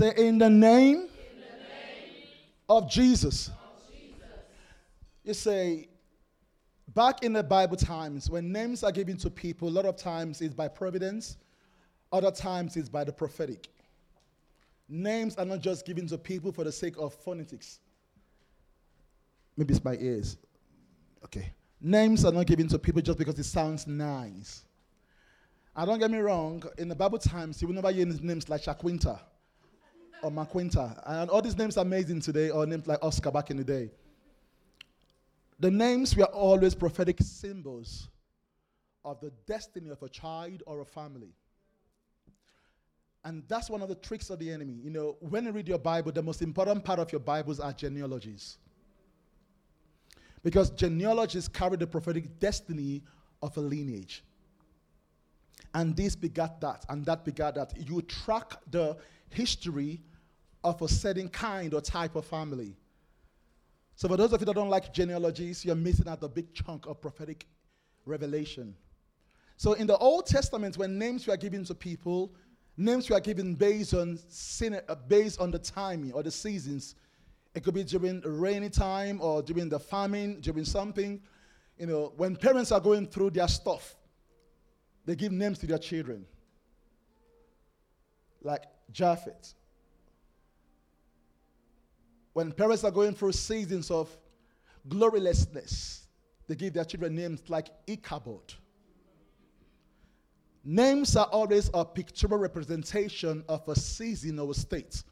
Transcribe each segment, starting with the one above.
Say, in the name, of Jesus. You say, back in the Bible times, when names are given to people, a lot of times it's by providence, other times it's by the prophetic. Names are not just given to people for the sake of phonetics. Maybe it's my ears. Okay. Names are not given to people just because it sounds nice. And don't get me wrong, in the Bible times, you will never hear names like Shaquinta or Maquinta. And all these names are amazing today, or names like Oscar back in the day. The names were always prophetic symbols of the destiny of a child or a family. And that's one of the tricks of the enemy. You know, when you read your Bible, the most important part of your Bibles are genealogies. Because genealogies carry the prophetic destiny of a lineage. And this begat that, and that begat that. You track the history of a certain kind or type of family. So, for those of you that don't like genealogies, you're missing out a big chunk of prophetic revelation. So, in the Old Testament, when names were given to people, names were given based on uh, based on the timing or the seasons. It could be during rainy time or during the famine, during something. You know, when parents are going through their stuff, they give names to their children. Like Jabez, when parents are going through seasons of glorylessness, they give their children names like Ichabod. Names are always a pictorial representation of a season or a state.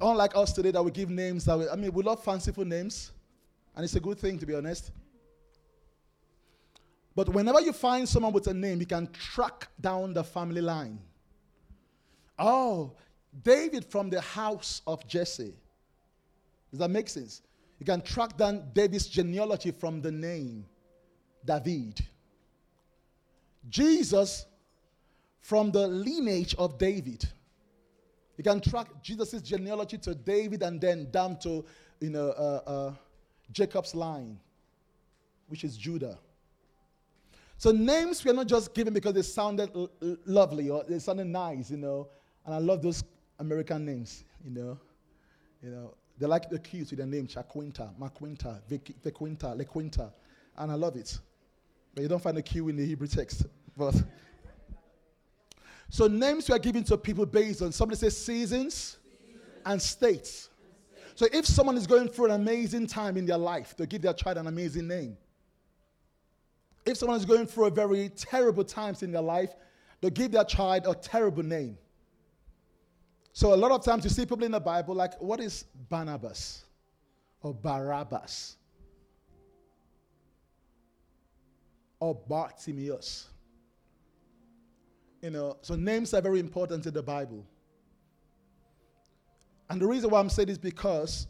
Unlike us today, that we give names that we, I mean, we love fanciful names, and it's a good thing to be honest. But whenever you find someone with a name, you can track down the family line. Oh, David from the house of Jesse. Does that make sense? You can track down David's genealogy from the name David. Jesus from the lineage of David. You can track Jesus' genealogy to David and then down to you know, uh, uh, Jacob's line, which is Judah. So names were not just given because they sounded l- lovely or they sounded nice, you know. And I love those American names, you know. You know, they like the cute with their name, Chaquinta, Maquinta, Vequinta, Lequinta, and I love it. But you don't find the Q in the Hebrew text. But so names were given to people based on somebody says seasons and states. So if someone is going through an amazing time in their life, they give their child an amazing name. If someone is going through a very terrible times in their life, they give their child a terrible name. So a lot of times you see people in the Bible like, what is Barnabas or Barabbas or Bartimaeus? You know, so names are very important in the Bible. And the reason why I'm saying this is because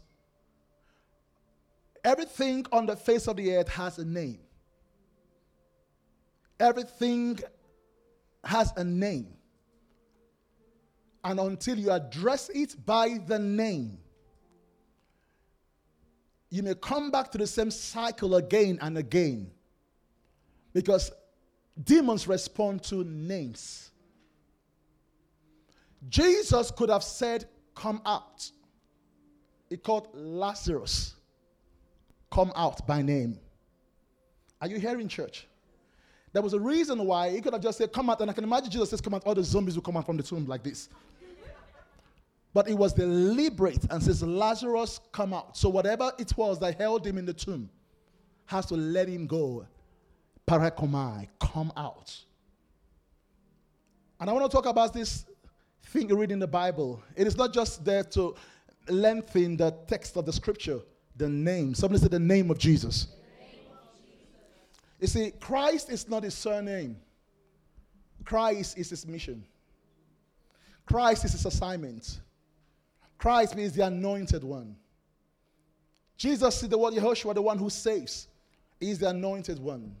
everything on the face of the earth has a name. Everything has a name. And until you address it by the name, you may come back to the same cycle again and again. Because demons respond to names. Jesus could have said, Come out. He called Lazarus, Come out by name. Are you hearing, church? There was a reason why he could have just said, Come out. And I can imagine Jesus says, Come out. All the zombies will come out from the tomb like this. But it was deliberate and says, Lazarus, come out. So whatever it was that held him in the tomb has to let him go. Parakomai, come out. And I want to talk about this thing you read in the Bible. It is not just there to lengthen the text of the scripture, the name. Somebody said the name of Jesus. Name of Jesus. You see, Christ is not his surname, Christ is his mission. Christ is his assignment. Christ means the anointed one. Jesus is the one, Yehoshua, the one who saves. He's the anointed one.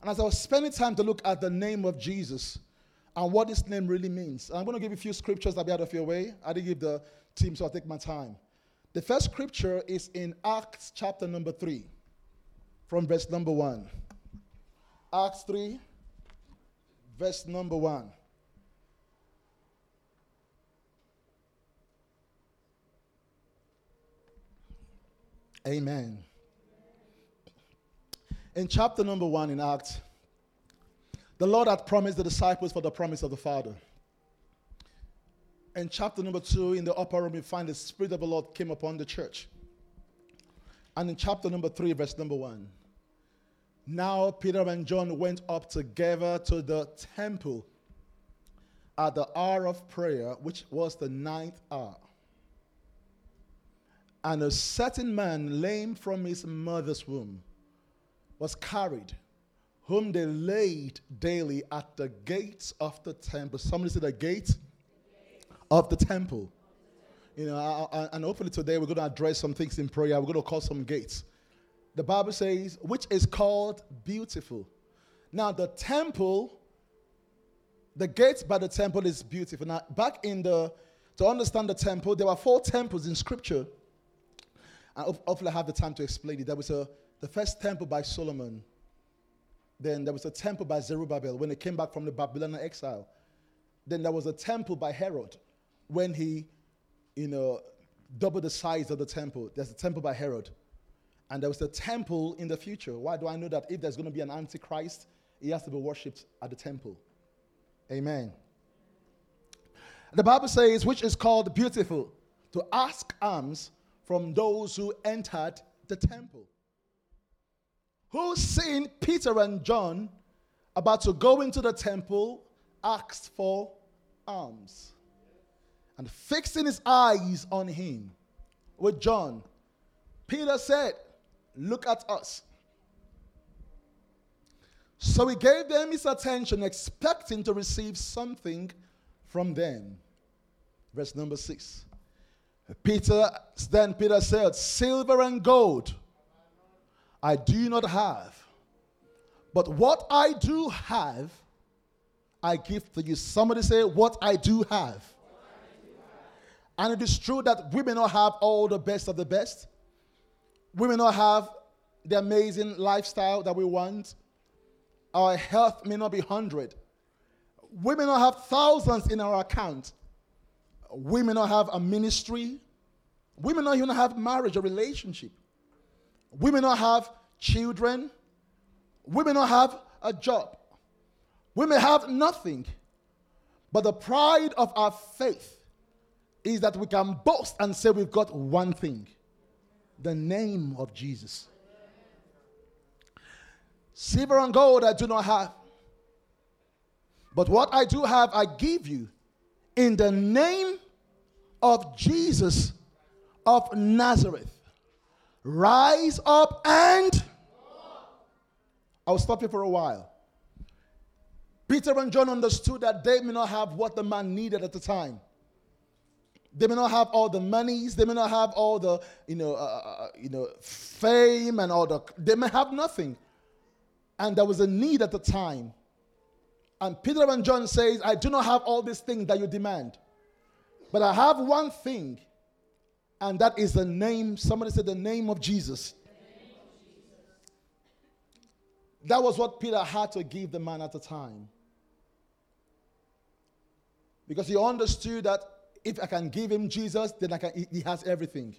And as I was spending time to look at the name of Jesus and what this name really means, I'm going to give you a few scriptures that be out of your way. I didn't give the team, so I'll take my time. The first scripture is in Acts chapter number 3, from verse number 1. Acts 3, verse number 1. Amen. In chapter number one in Acts, the Lord had promised the disciples for the promise of the Father. In chapter number two, in the upper room, we find the Spirit of the Lord came upon the church. And in chapter number three, verse number one, now Peter and John went up together to the temple at the hour of prayer, which was the ninth hour. And a certain man, lame from his mother's womb, was carried, whom they laid daily at the gates of the temple. Somebody said the gate of the temple. You know, and hopefully today we're going to address some things in prayer. We're going to call some gates. The Bible says, which is called beautiful. Now, the temple, the gate by the temple is beautiful. Now, back in the, to understand the temple, there were four temples in Scripture. And hopefully I have the time to explain it. There was a, the first temple by Solomon. Then there was a temple by Zerubbabel when they came back from the Babylonian exile. Then there was a temple by Herod when he, you know, doubled the size of the temple. There's a temple by Herod. And there was a temple in the future. Why do I know that if there's going to be an antichrist, he has to be worshipped at the temple? Amen. The Bible says, which is called beautiful, to ask alms from those who entered the temple. Who seen Peter and John about to go into the temple asked for alms and fixing his eyes on him with John, Peter said, Look at us. So he gave them his attention, expecting to receive something from them. Verse number six. Peter, then Peter said, Silver and gold I do not have, but what I do have, I give to you. Somebody say, What I do have. And it is true that we may not have all the best of the best. We may not have the amazing lifestyle that we want. Our health may not be 100. We may not have thousands in our account. We may not have a ministry. We may not even have marriage or relationship. We may not have children. We may not have a job. We may have nothing. But the pride of our faith is that we can boast and say we've got one thing the name of Jesus. Silver and gold I do not have. But what I do have, I give you in the name of Jesus of Nazareth. Rise up and. I'll stop you for a while. Peter and John understood that they may not have what the man needed at the time. They may not have all the monies. They may not have all the, you know, uh, uh, uh, you know, fame and all the. They may have nothing, and there was a need at the time. And Peter and John says, "I do not have all these things that you demand, but I have one thing, and that is the name." Somebody said, "The name of Jesus." That was what Peter had to give the man at the time. Because he understood that if I can give him Jesus, then I can, he has everything.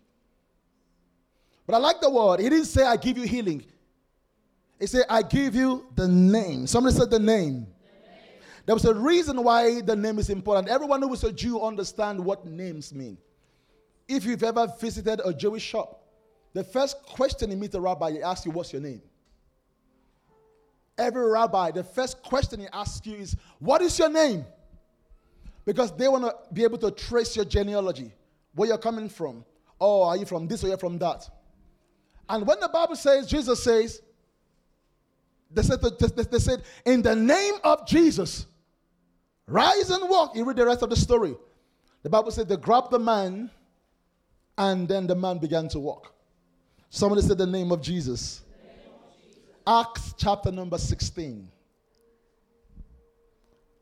But I like the word. He didn't say, I give you healing. He said, I give you the name. Somebody said the name. the name. There was a reason why the name is important. Everyone who is a Jew understand what names mean. If you've ever visited a Jewish shop, the first question you meet a rabbi, he asks you, What's your name? Every rabbi, the first question he asks you is, What is your name? Because they want to be able to trace your genealogy, where you're coming from. Oh, are you from this or you're from that? And when the Bible says, Jesus says, they said, they said, in the name of Jesus, rise and walk. You read the rest of the story. The Bible said they grabbed the man, and then the man began to walk. Somebody said the name of Jesus. Acts chapter number 16.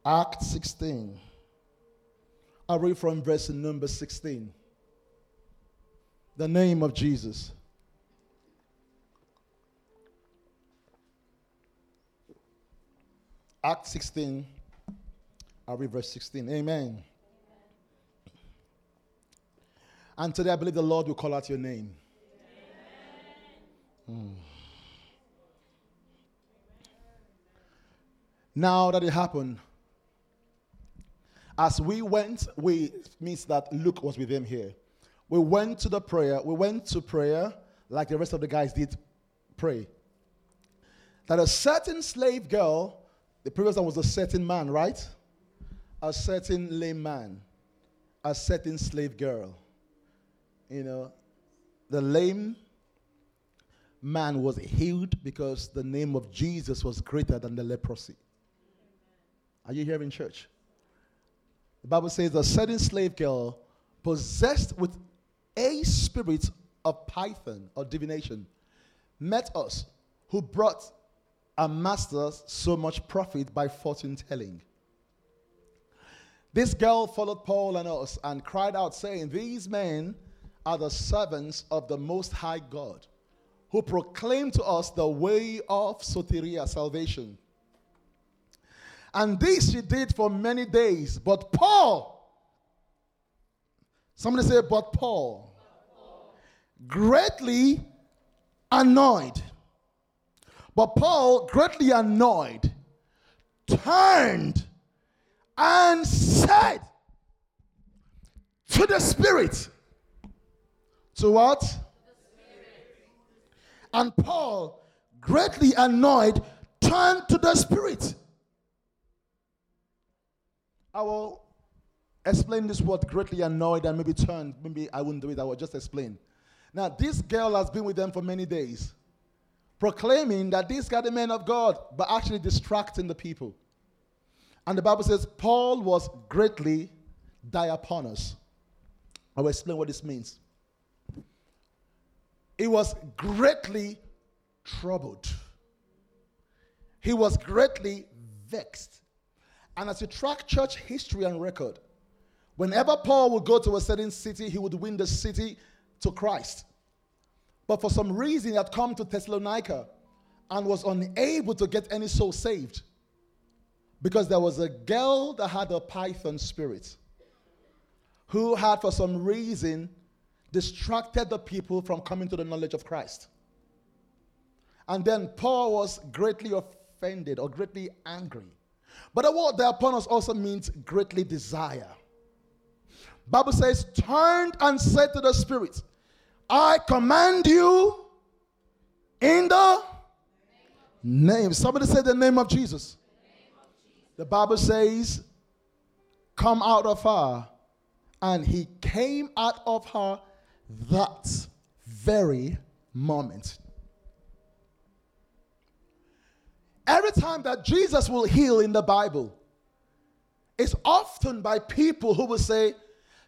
Acts 16. I read from verse number 16. The name of Jesus. Act 16. I read verse 16. Amen. And today I believe the Lord will call out your name. Amen. Now that it happened, as we went, we means that Luke was with him here. We went to the prayer. We went to prayer like the rest of the guys did pray. That a certain slave girl, the previous one was a certain man, right? A certain lame man, a certain slave girl. You know, the lame man was healed because the name of Jesus was greater than the leprosy. Are you hearing church? The Bible says a certain slave girl possessed with a spirit of python or divination met us who brought our masters so much profit by fortune telling. This girl followed Paul and us and cried out, saying, These men are the servants of the Most High God, who proclaim to us the way of soteria, salvation. And this she did for many days. But Paul, somebody say, but Paul, greatly annoyed. But Paul, greatly annoyed, turned and said to the Spirit, to what? And Paul, greatly annoyed, turned to the Spirit. I will explain this word greatly annoyed and maybe turned. Maybe I wouldn't do it, I will just explain. Now, this girl has been with them for many days, proclaiming that these are the men of God, but actually distracting the people. And the Bible says Paul was greatly diaponos. I will explain what this means. He was greatly troubled. He was greatly vexed. And as you track church history and record, whenever Paul would go to a certain city, he would win the city to Christ. But for some reason, he had come to Thessalonica and was unable to get any soul saved because there was a girl that had a python spirit who had, for some reason, distracted the people from coming to the knowledge of Christ. And then Paul was greatly offended or greatly angry. But the word us also means greatly desire. Bible says, turned and said to the Spirit, I command you in the name. Somebody said the name of Jesus. The Bible says, Come out of her. And he came out of her that very moment. Every time that Jesus will heal in the Bible, it's often by people who will say,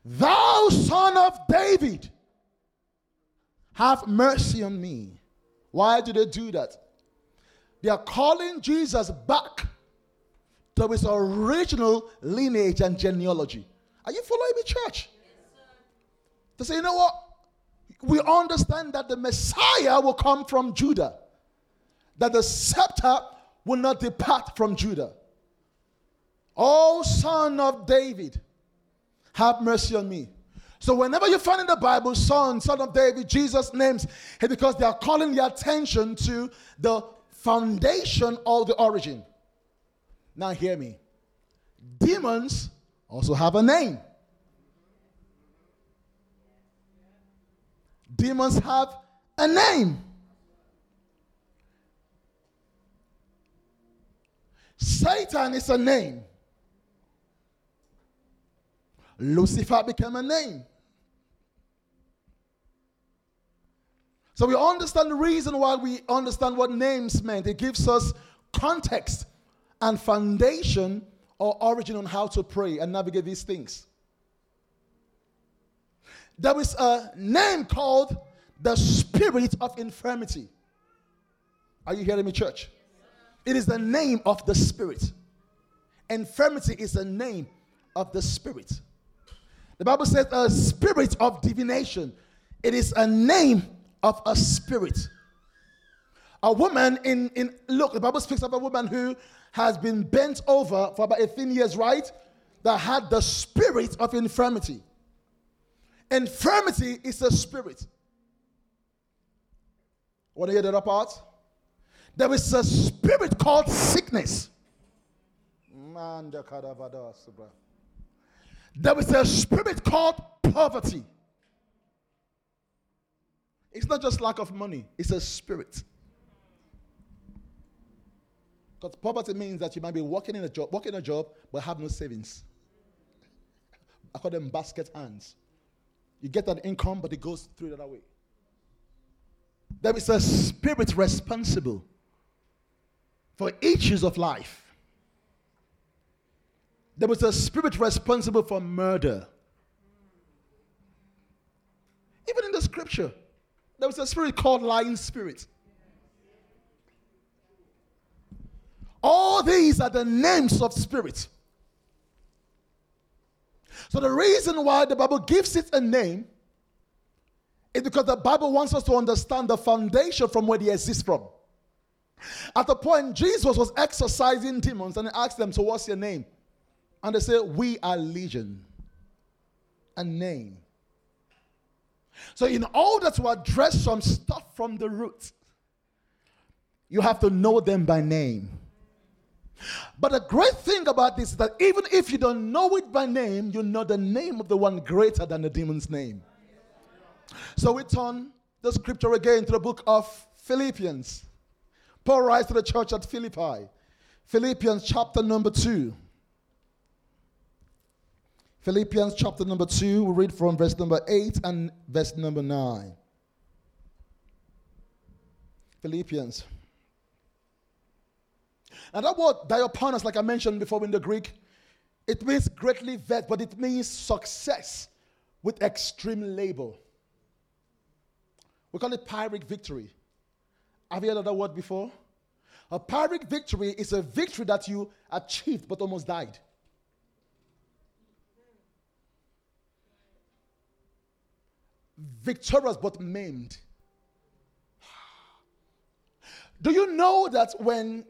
Thou son of David, have mercy on me. Why do they do that? They are calling Jesus back to his original lineage and genealogy. Are you following me, church? Yes, to say, you know what? We understand that the Messiah will come from Judah, that the scepter will not depart from Judah. O son of David, have mercy on me. So whenever you find in the Bible, son, son of David, Jesus names, because they are calling the attention to the foundation or the origin. Now hear me. Demons also have a name. Demons have a name. Satan is a name. Lucifer became a name. So we understand the reason why we understand what names meant. It gives us context and foundation or origin on how to pray and navigate these things. There is a name called the spirit of infirmity. Are you hearing me, church? It is the name of the Spirit. Infirmity is the name of the Spirit. The Bible says a spirit of divination. It is a name of a spirit. A woman in, in look, the Bible speaks of a woman who has been bent over for about 18 years, right? That had the spirit of infirmity. Infirmity is a spirit. Want to hear the other part? There is a spirit called sickness. There is a spirit called poverty. It's not just lack of money, it's a spirit. Because poverty means that you might be working in a job, working a job, but have no savings. I call them basket hands. You get that income, but it goes through the other way. There is a spirit responsible for issues of life. There was a spirit responsible for murder. Even in the scripture, there was a spirit called lying spirit. All these are the names of spirits. So the reason why the Bible gives it a name is because the Bible wants us to understand the foundation from where they exist from. At the point Jesus was exorcising demons and he asked them, So what's your name? And they said, We are legion. A name. So, in order to address some stuff from the root, you have to know them by name. But the great thing about this is that even if you don't know it by name, you know the name of the one greater than the demon's name. So we turn the scripture again to the book of Philippians. Paul writes to the church at Philippi. Philippians chapter number 2. Philippians chapter number 2, we read from verse number 8 and verse number 9. Philippians. And that word diaponos, like I mentioned before in the Greek, it means greatly vexed, but it means success with extreme labor. We call it Pyrrhic victory. Have you heard of that word before? A Pyrrhic victory is a victory that you achieved but almost died. victorious but maimed. Do you know that when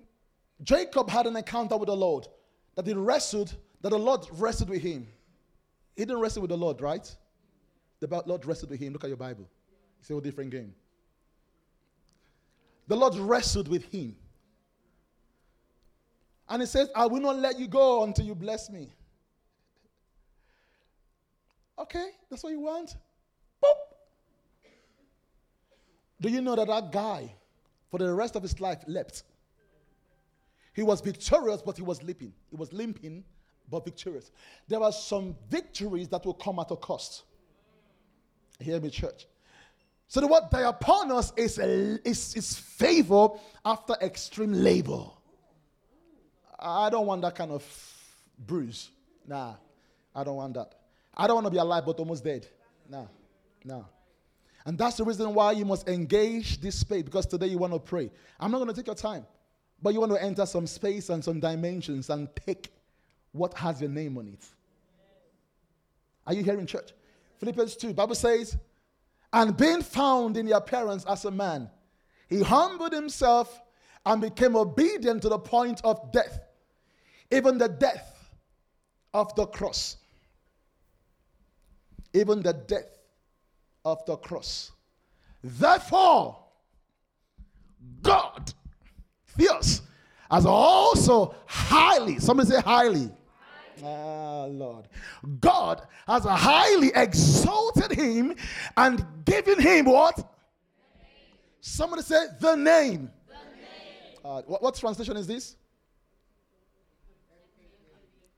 Jacob had an encounter with the Lord, that he wrestled, that the Lord wrestled with him? He didn't wrestle with the Lord, right? The Lord wrestled with him. Look at your Bible. It's a different game. The Lord wrestled with him. And he says, I will not let you go until you bless me. Okay, that's what you want? Boop. Do you know that that guy, for the rest of his life, leapt? He was victorious, but he was limping. He was limping, but victorious. There are some victories that will come at a cost. Hear me, church. So the word diaponos is, is, is favor after extreme labor. I don't want that kind of bruise. Nah, I don't want that. I don't want to be alive but almost dead. Nah. nah. And that's the reason why you must engage this space because today you want to pray. I'm not going to take your time, but you want to enter some space and some dimensions and pick what has your name on it. Are you here in church? Philippians 2, Bible says, and being found in the appearance as a man, he humbled himself and became obedient to the point of death, even the death of the cross. Even the death of the cross. Therefore, God, Theos, has also highly, somebody say highly. Ah, Lord. God has highly exalted him and given him what? Somebody say the name. The name. Uh, what, what, translation is this?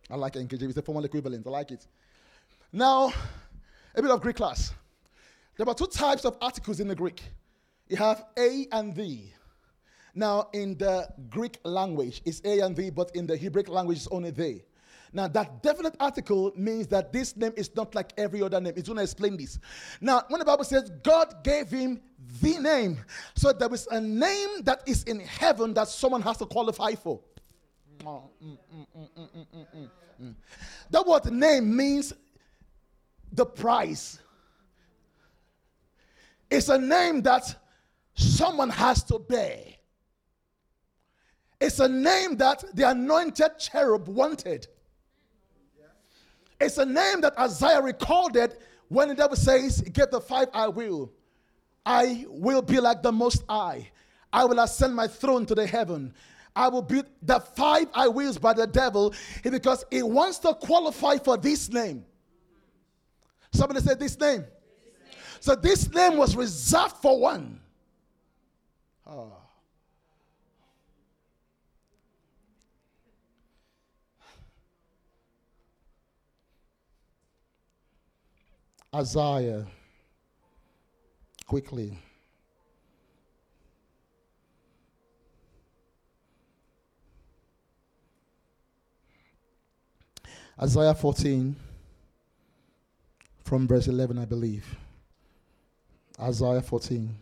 I like NKJV. It's the formal equivalent. I like it. Now, a bit of Greek class. There are two types of articles in the Greek. You have a and the. Now, in the Greek language, it's a and the, but in the Hebrew language, it's only they. Now, that definite article means that this name is not like every other name. It's going to explain this. Now, when the Bible says God gave him the name, so there is a name that is in heaven that someone has to qualify for. Mm, mm, mm, that word name means the price it's a name that someone has to bear. It's a name that the anointed cherub wanted. It's a name that Isaiah recorded when the devil says, Get the five I will. I will be like the Most High. I will ascend my throne to the heaven. I will be the five I wills by the devil eh, because he wants to qualify for this name. Somebody said this name. This name. So this name was reserved for one. Oh. Isaiah, quickly. Isaiah 14, from verse 11, I believe. Isaiah 14.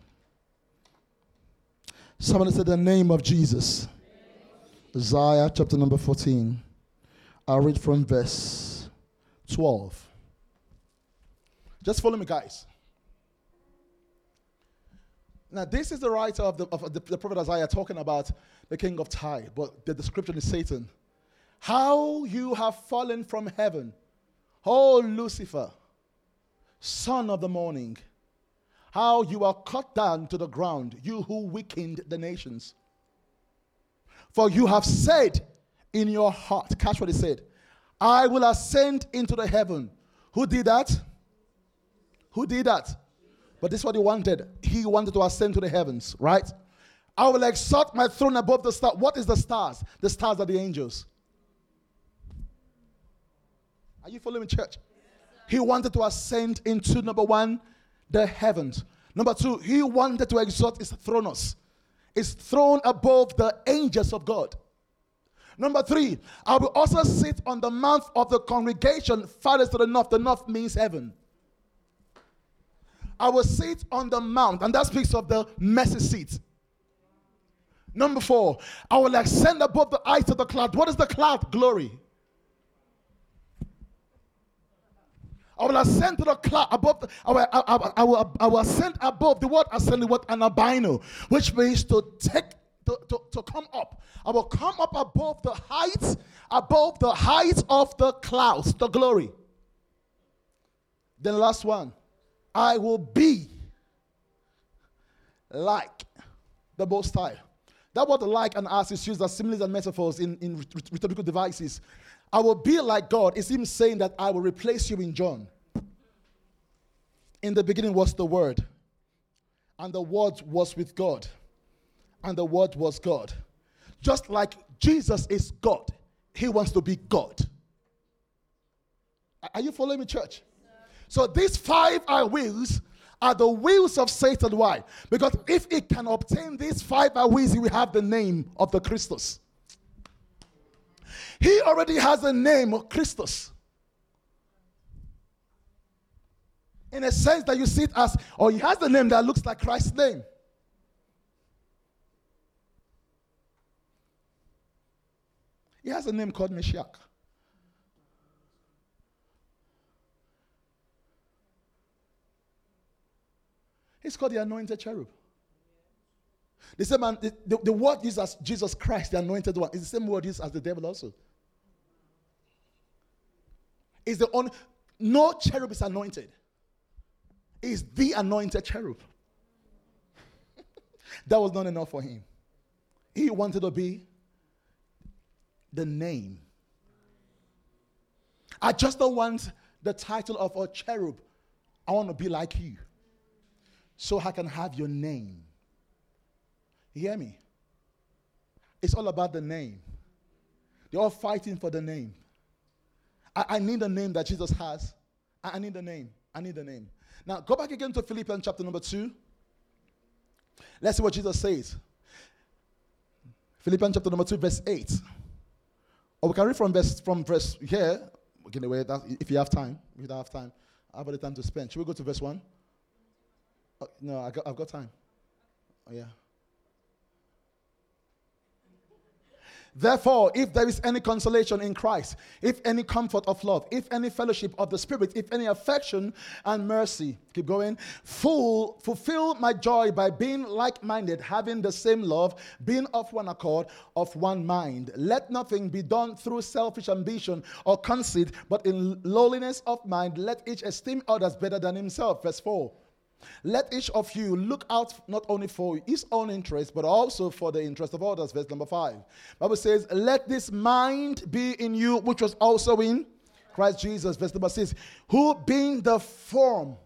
Somebody said the name of Jesus. Isaiah chapter number 14. I'll read from verse 12. Just follow me, guys. Now, this is the writer of the, of the, the prophet Isaiah talking about the king of Tyre, but the description is Satan. How you have fallen from heaven, O Lucifer, son of the morning. How you are cut down to the ground, you who weakened the nations. For you have said in your heart, catch what he said, I will ascend into the heaven. Who did that? Who did that? But this is what he wanted. He wanted to ascend to the heavens, right? I will exalt my throne above the stars. What is the stars? The stars are the angels. Are you following church? he wanted to ascend into number one, the heavens. Number two, he wanted to exalt his thronos, his throne above the angels of God. Number three, I will also sit on the mount of the congregation farthest to the north. The north means heaven. I will sit on the mount, and that speaks of the mercy seat. Number four, I will ascend above the heights of the cloud. What is the cloud? Glory. I will ascend to the cloud above. The, I, will, I, I, I, will, I will ascend above the word ascend what anabaino, which means to take to, to, to come up. I will come up above the heights, above the heights of the clouds, the glory. Then last one. I will be like the Most High. That word like and as is used as similes and metaphors in, in rhetorical devices. I will be like God is him saying that I will replace you in John. In the beginning was the Word, and the Word was with God, and the Word was God. Just like Jesus is God, he wants to be God. Are you following me, church? So these five I wills are the wills of Satan. Why? Because if it can obtain these five I wills, he will have the name of the Christus. He already has the name of Christus. In a sense that you see it as, or he has the name that looks like Christ's name. He has a name called Messiah. He's called the anointed cherub. The same man, the, the, the word used as Jesus Christ, the anointed one, is the same word used as the devil also. Is the only no cherub is anointed. Is the anointed cherub. that was not enough for him. He wanted to be the name. I just don't want the title of a cherub. I want to be like you so I can have your name. You hear me? It's all about the name. They're all fighting for the name. I, I need the name that Jesus has. I, I need the name. I need the name. Now, go back again to Philippians chapter number 2. Let's see what Jesus says. Philippians chapter number 2, verse 8. Or we can read from verse from verse here. Anyway, if you have time. If you don't have time, I have the time to spend. Should we go to verse 1? Oh, no, I got, I've got time. Oh, yeah. Therefore, if there is any consolation in Christ, if any comfort of love, if any fellowship of the Spirit, if any affection and mercy, keep going, full, fulfill my joy by being like minded, having the same love, being of one accord, of one mind. Let nothing be done through selfish ambition or conceit, but in lowliness of mind, let each esteem others better than himself. Verse 4. Let each of you look out not only for his own interest, but also for the interest of others. Verse number five. Bible says, Let this mind be in you, which was also in Christ Jesus. Verse number six. Who being the form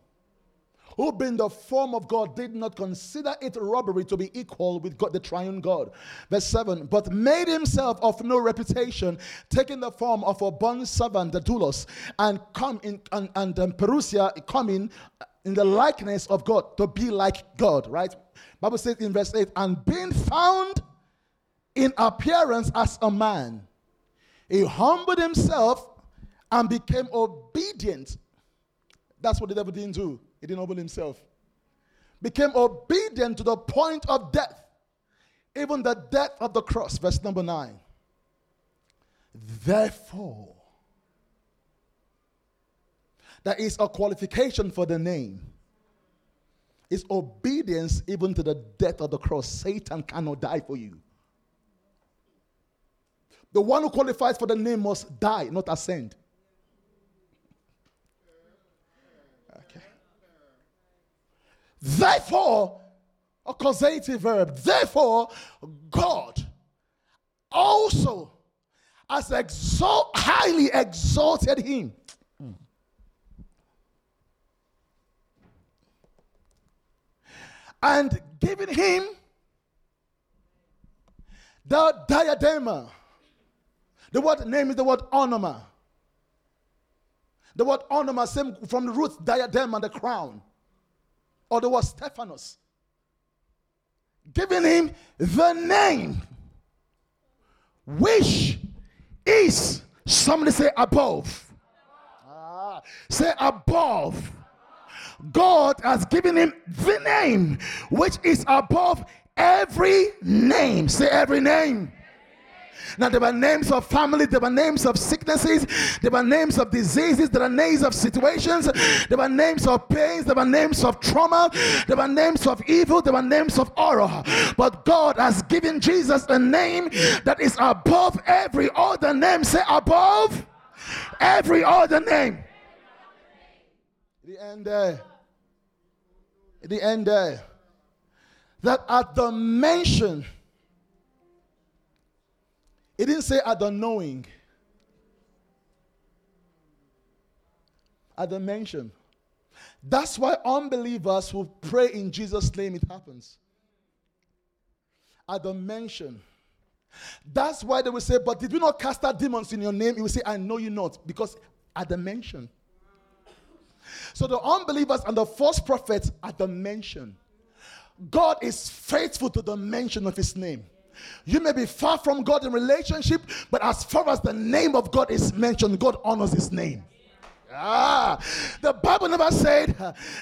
who being the form of God did not consider it robbery to be equal with God, the triune God. Verse 7 But made himself of no reputation, taking the form of a bond servant, the doulos, and come in and, and um, Parousia coming in the likeness of God to be like God, right? Bible says in verse 8, and being found in appearance as a man, he humbled himself and became obedient. That's what the devil didn't do. He didn't humble himself. Became obedient to the point of death, even the death of the cross. Verse number 9. Therefore, that is a qualification for the name. Is obedience even to the death of the cross. Satan cannot die for you. The one who qualifies for the name must die, not ascend. Okay. Therefore, a causative verb, therefore, God also has exalt, highly exalted him. And giving him the diadema. The word name is the word onoma. The word onoma, same from the root diadem and the crown or the word Stephanos, giving him the name which is, somebody say above. Ah, say above. God has given him the name which is above every name. Say every name. Now, there were names of family, there were names of sicknesses, there were names of diseases, there are names of situations, there were names of pains, there were names of trauma, there were names of evil, there were names of horror. But God has given Jesus a name that is above every other name. Say, above every other name. The end there. The end there. That at the mention it didn't say at the knowing, at the mention. That's why unbelievers who pray in Jesus' name, it happens. At the mention. That's why they will say, But did we not cast out demons in your name? He will say, I know you not, because at the mention. So the unbelievers and the false prophets are the mention. God is faithful to the mention of his name. You may be far from God in relationship, but as far as the name of God is mentioned, God honors his name. Ah, the Bible never said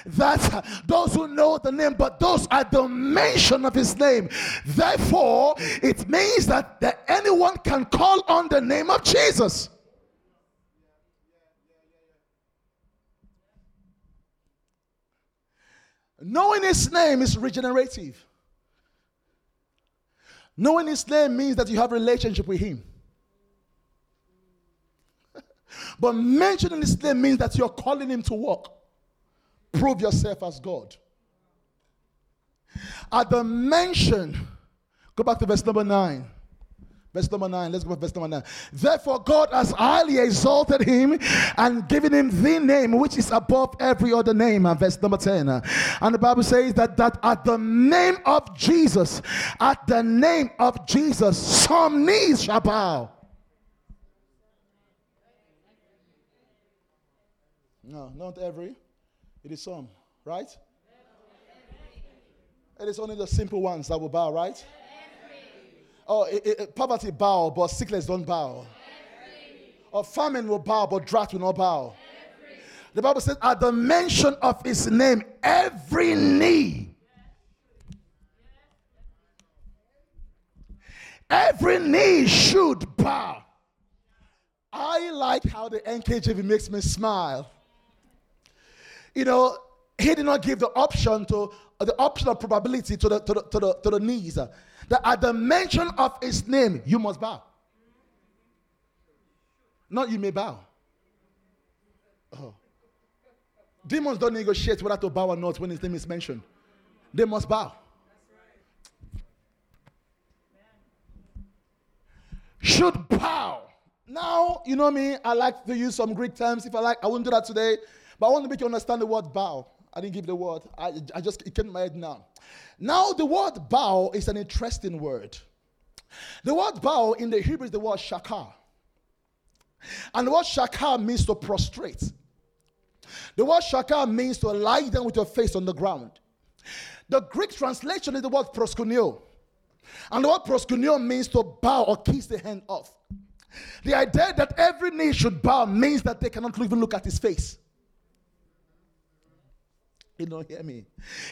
that those who know the name, but those at the mention of his name. Therefore, it means that, that anyone can call on the name of Jesus. Knowing his name is regenerative. Knowing his name means that you have a relationship with him. but mentioning his name means that you're calling him to work. Prove yourself as God. At the mention, go back to verse number 9. Verse number 9. Let's go to verse number 9. Therefore, God has highly exalted him and given him the name which is above every other name. And verse number 10. Uh, and the Bible says that, that at the name of Jesus, at the name of Jesus, some knees shall bow. No, not every. It is some, right? It is only the simple ones that will bow, right? Oh, it, it, poverty bow, but sickness don't bow. Or famine will bow, but drought will not bow. The Bible says, at the mention of his name, every knee, every knee should bow. I like how the NKJV makes me smile. You know, he did not give the option to the option of probability to the to the to the, to the knees that at the mention of his name, you must bow. Not you may bow. Oh. Demons don't negotiate whether to bow or not when his name is mentioned. They must bow. Should bow. Now, you know me, I like to use some Greek terms. If I like, I won't do that today. But I want to make you understand the word bow. I didn't give the word. I, I just it came to my head now. Now, the word bow is an interesting word. The word bow in the Hebrew is the word shakar. And the word shakar means to prostrate. The word shakar means to lie down with your face on the ground. The Greek translation is the word proskuneo. And the word proskuneo means to bow or kiss the hand off. The idea that every knee should bow means that they cannot even look at his face. You don't hear me.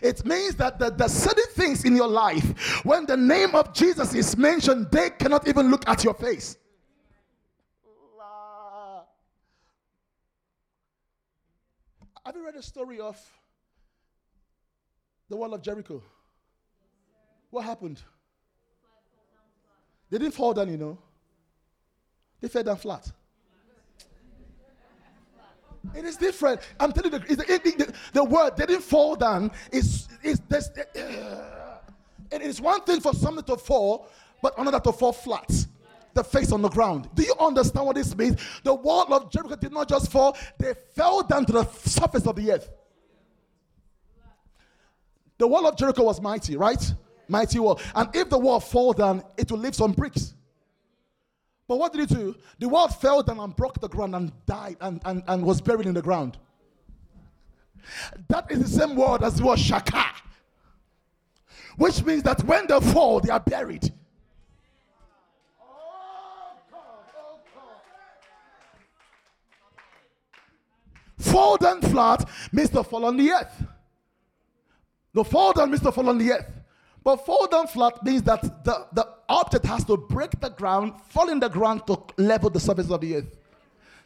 It means that the, the certain things in your life, when the name of Jesus is mentioned, they cannot even look at your face. Have you read the story of the wall of Jericho? What happened? They didn't fall down, you know. They fell down flat. It is different. I'm telling you, the, the, the word didn't fall down. Is is this? Uh, it is one thing for something to fall, but another to fall flat, the face on the ground. Do you understand what this means? The wall of Jericho did not just fall; they fell down to the surface of the earth. The wall of Jericho was mighty, right? Mighty wall. And if the wall fall down, it will leave some bricks. But what did it do? The world fell down and broke the ground and died and, and, and was buried in the ground. That is the same word as the word shaka, which means that when they fall, they are buried. Fall down flat means to fall on the earth. The fall down means to fall on the earth. But fall down flat means that the, the object has to break the ground, fall in the ground to level the surface of the earth.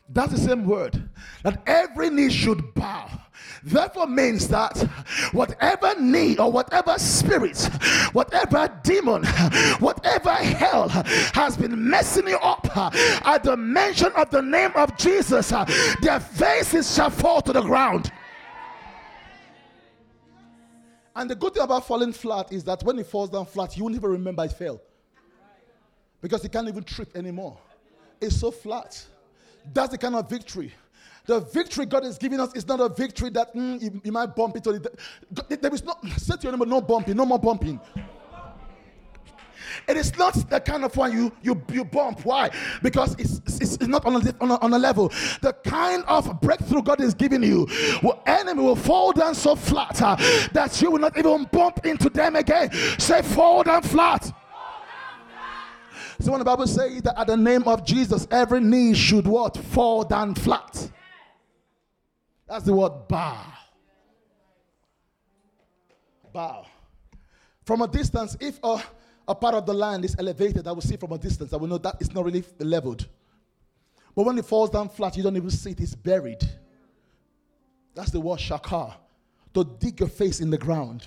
That's the same word. That every knee should bow. Therefore means that whatever knee or whatever spirit, whatever demon, whatever hell has been messing you up at the mention of the name of Jesus, their faces shall fall to the ground. And the good thing about falling flat is that when it falls down flat, you won't even remember it fell. Because it can't even trip anymore. It's so flat. That's the kind of victory. The victory God is giving us is not a victory that mm, you, you, might bump into. The, there is no, to your neighbor, no bumping, no more bumping. It is not the kind of one you you, you bump. Why? Because it's, it's, it's not on a, on, a, on a level. The kind of breakthrough God is giving you, well, enemy will fall down so flat uh, that you will not even bump into them again. Say, fall down flat. So when the Bible says that at the name of Jesus, every knee should what? Fall down flat. That's the word bow. Bow. From a distance, if a a part of the land is elevated, I will see from a distance. I will know that it's not really leveled. But when it falls down flat, you don't even see it, it's buried. That's the word shakar. To dig your face in the ground.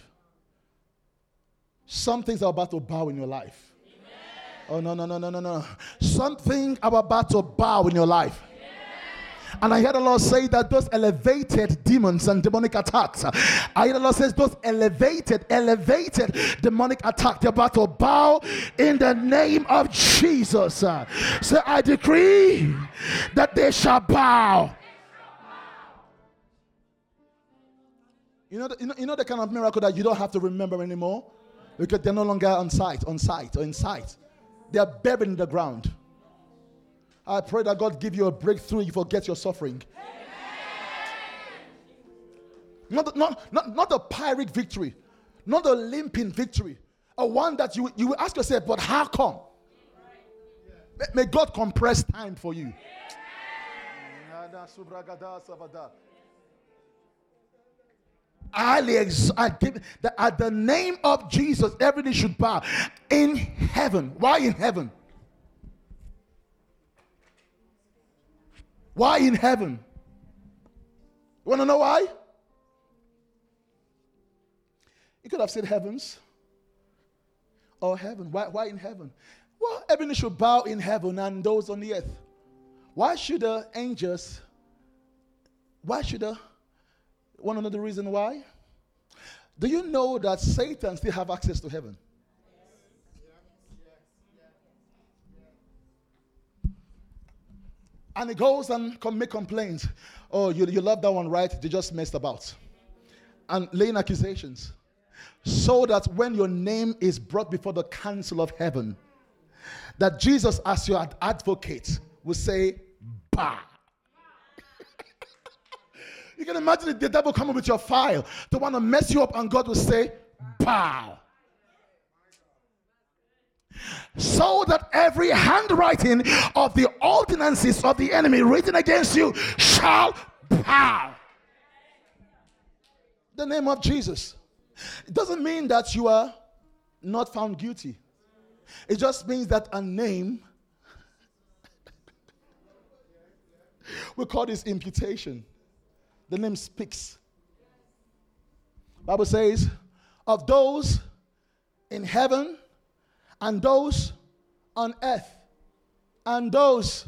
Some things are about to bow in your life. Oh, no, no, no, no, no, no. Something are about to bow in your life. And I heard the Lord say that those elevated demons and demonic attacks, I heard the Lord says those elevated, elevated demonic attacks, they're about to bow in the name of Jesus. So I decree that they shall bow. You know, the, you know, you know the kind of miracle that you don't have to remember anymore because they're no longer on sight, on sight, or in sight. They are buried in the ground. I pray that God give you a breakthrough. You forget your suffering. Not, not, not, not a pyrrhic victory, not a limping victory, a one that you, you will ask yourself, but how come? May God compress time for you. Highly exalted that at the name of Jesus, everything should bow in heaven. Why in heaven? Why in heaven? You want to know why? You could have said heavens or heaven. Why, why in heaven? Well, everything should bow in heaven and those on the earth. Why should the angels, why should the, Want to know the reason why? Do you know that Satan still have access to heaven? And he goes and come make complaints. Oh, you, you love that one, right? They just messed about. And laying accusations. So that when your name is brought before the council of heaven, that Jesus, as your advocate, will say, Bah. you can imagine the devil coming with your file to want to mess you up, and God will say, Bow so that every handwriting of the ordinances of the enemy written against you shall bow. The name of Jesus. It doesn't mean that you are not found guilty. It just means that a name, we call this imputation. The name speaks. Bible says, of those in heaven and those on earth. And those.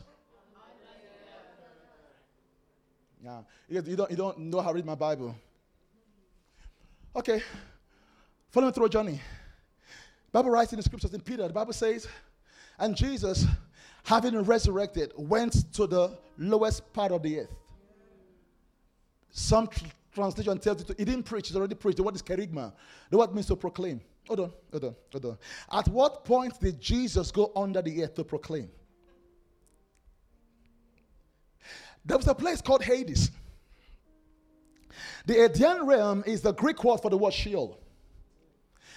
Yeah. You don't, you don't know how to read my bible. Okay. Follow me through a journey. Bible writes in the scriptures in peter the bible says and jesus having resurrected went to the lowest part of the earth. Some translation tells you to, he didn't preach he's already preached the word is kerygma the word means to proclaim Hold on, hold on, hold on. At what point did Jesus go under the earth to proclaim? There was a place called Hades. The Hadean realm is the Greek word for the word Sheol.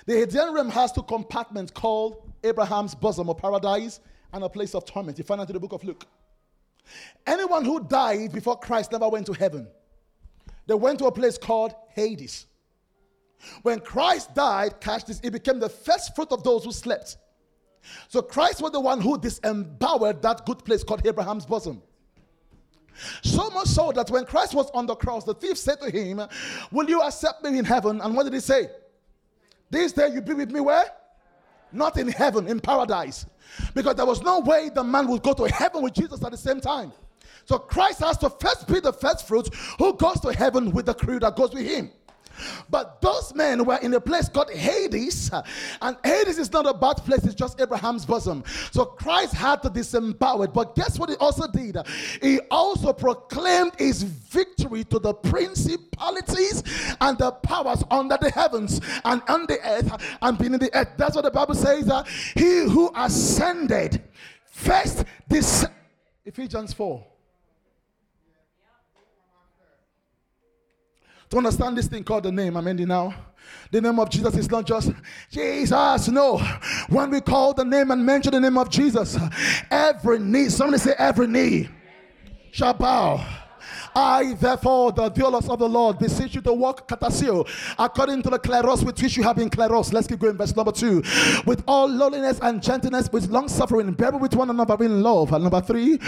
The Hadean realm has two compartments called Abraham's bosom or paradise and a place of torment. You find out in the book of Luke. Anyone who died before Christ never went to heaven. They went to a place called Hades. When Christ died, catch this, he became the first fruit of those who slept. So Christ was the one who disempowered that good place called Abraham's bosom. So much so that when Christ was on the cross, the thief said to him, Will you accept me in heaven? And what did he say? This day you be with me where? Not in heaven, in paradise. Because there was no way the man would go to heaven with Jesus at the same time. So Christ has to first be the first fruit who goes to heaven with the crew that goes with him. But those men were in a place called Hades, uh, and Hades is not a bad place, it's just Abraham's bosom. So Christ had to disempower it. But guess what he also did? He also proclaimed his victory to the principalities and the powers under the heavens and on the earth and beneath the earth. That's what the Bible says that he who ascended first this Ephesians 4 To understand this thing called the name, I'm ending now. The name of Jesus is not just Jesus. No. When we call the name and mention the name of Jesus, every knee, somebody say every knee shall bow I, therefore, the doulos of the Lord, beseech you to walk katasio, according to the kleros with which you have been kleros. Let's keep going. Verse number two. With all lowliness and gentleness, with long suffering, bearing with one another in love. And number three,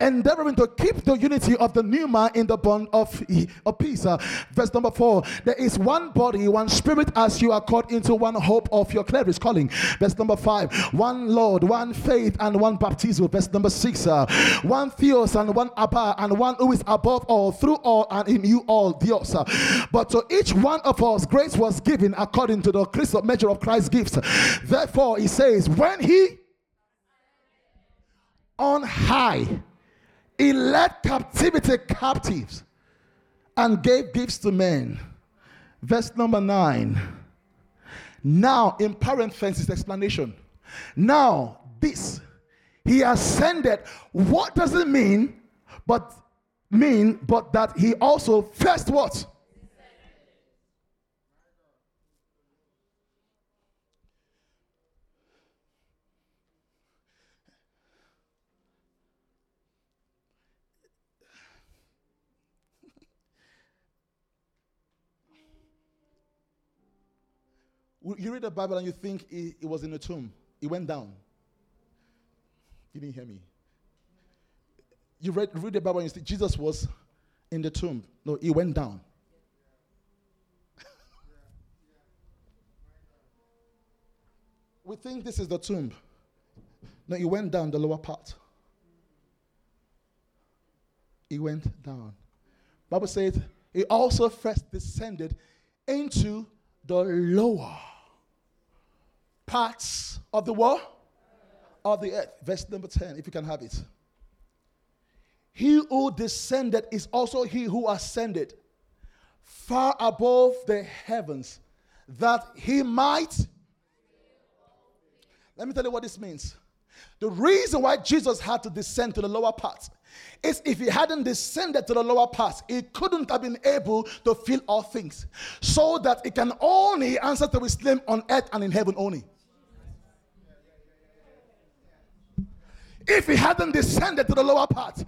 endeavoring to keep the unity of the pneuma in the bond of, of peace. Uh, verse number four. There is one body, one spirit, as you are called into one hope of your kleros calling. Verse number five. One Lord, one faith, and one baptism. Verse number six. Uh, one theos and one abba, and one who is above all, through all, and in you all, Dios. But to each one of us, grace was given according to the Christ measure of Christ's gifts. Therefore, he says, when he on high, he led captivity captives and gave gifts to men. Verse number nine. Now, in parenthesis explanation. Now, this, he ascended. What does it mean? But mean but that he also first what? You read the Bible and you think it, it was in a tomb. It went down. You didn't hear me. You read, read the Bible and you see Jesus was in the tomb. No, he went down. we think this is the tomb. No, he went down the lower part. He went down. Bible says he also first descended into the lower parts of the world of the earth. Verse number 10, if you can have it. He who descended is also he who ascended far above the heavens, that he might. Let me tell you what this means. The reason why Jesus had to descend to the lower parts is if he hadn't descended to the lower parts, he couldn't have been able to fill all things. So that he can only answer to his name on earth and in heaven only. If he hadn't descended to the lower parts,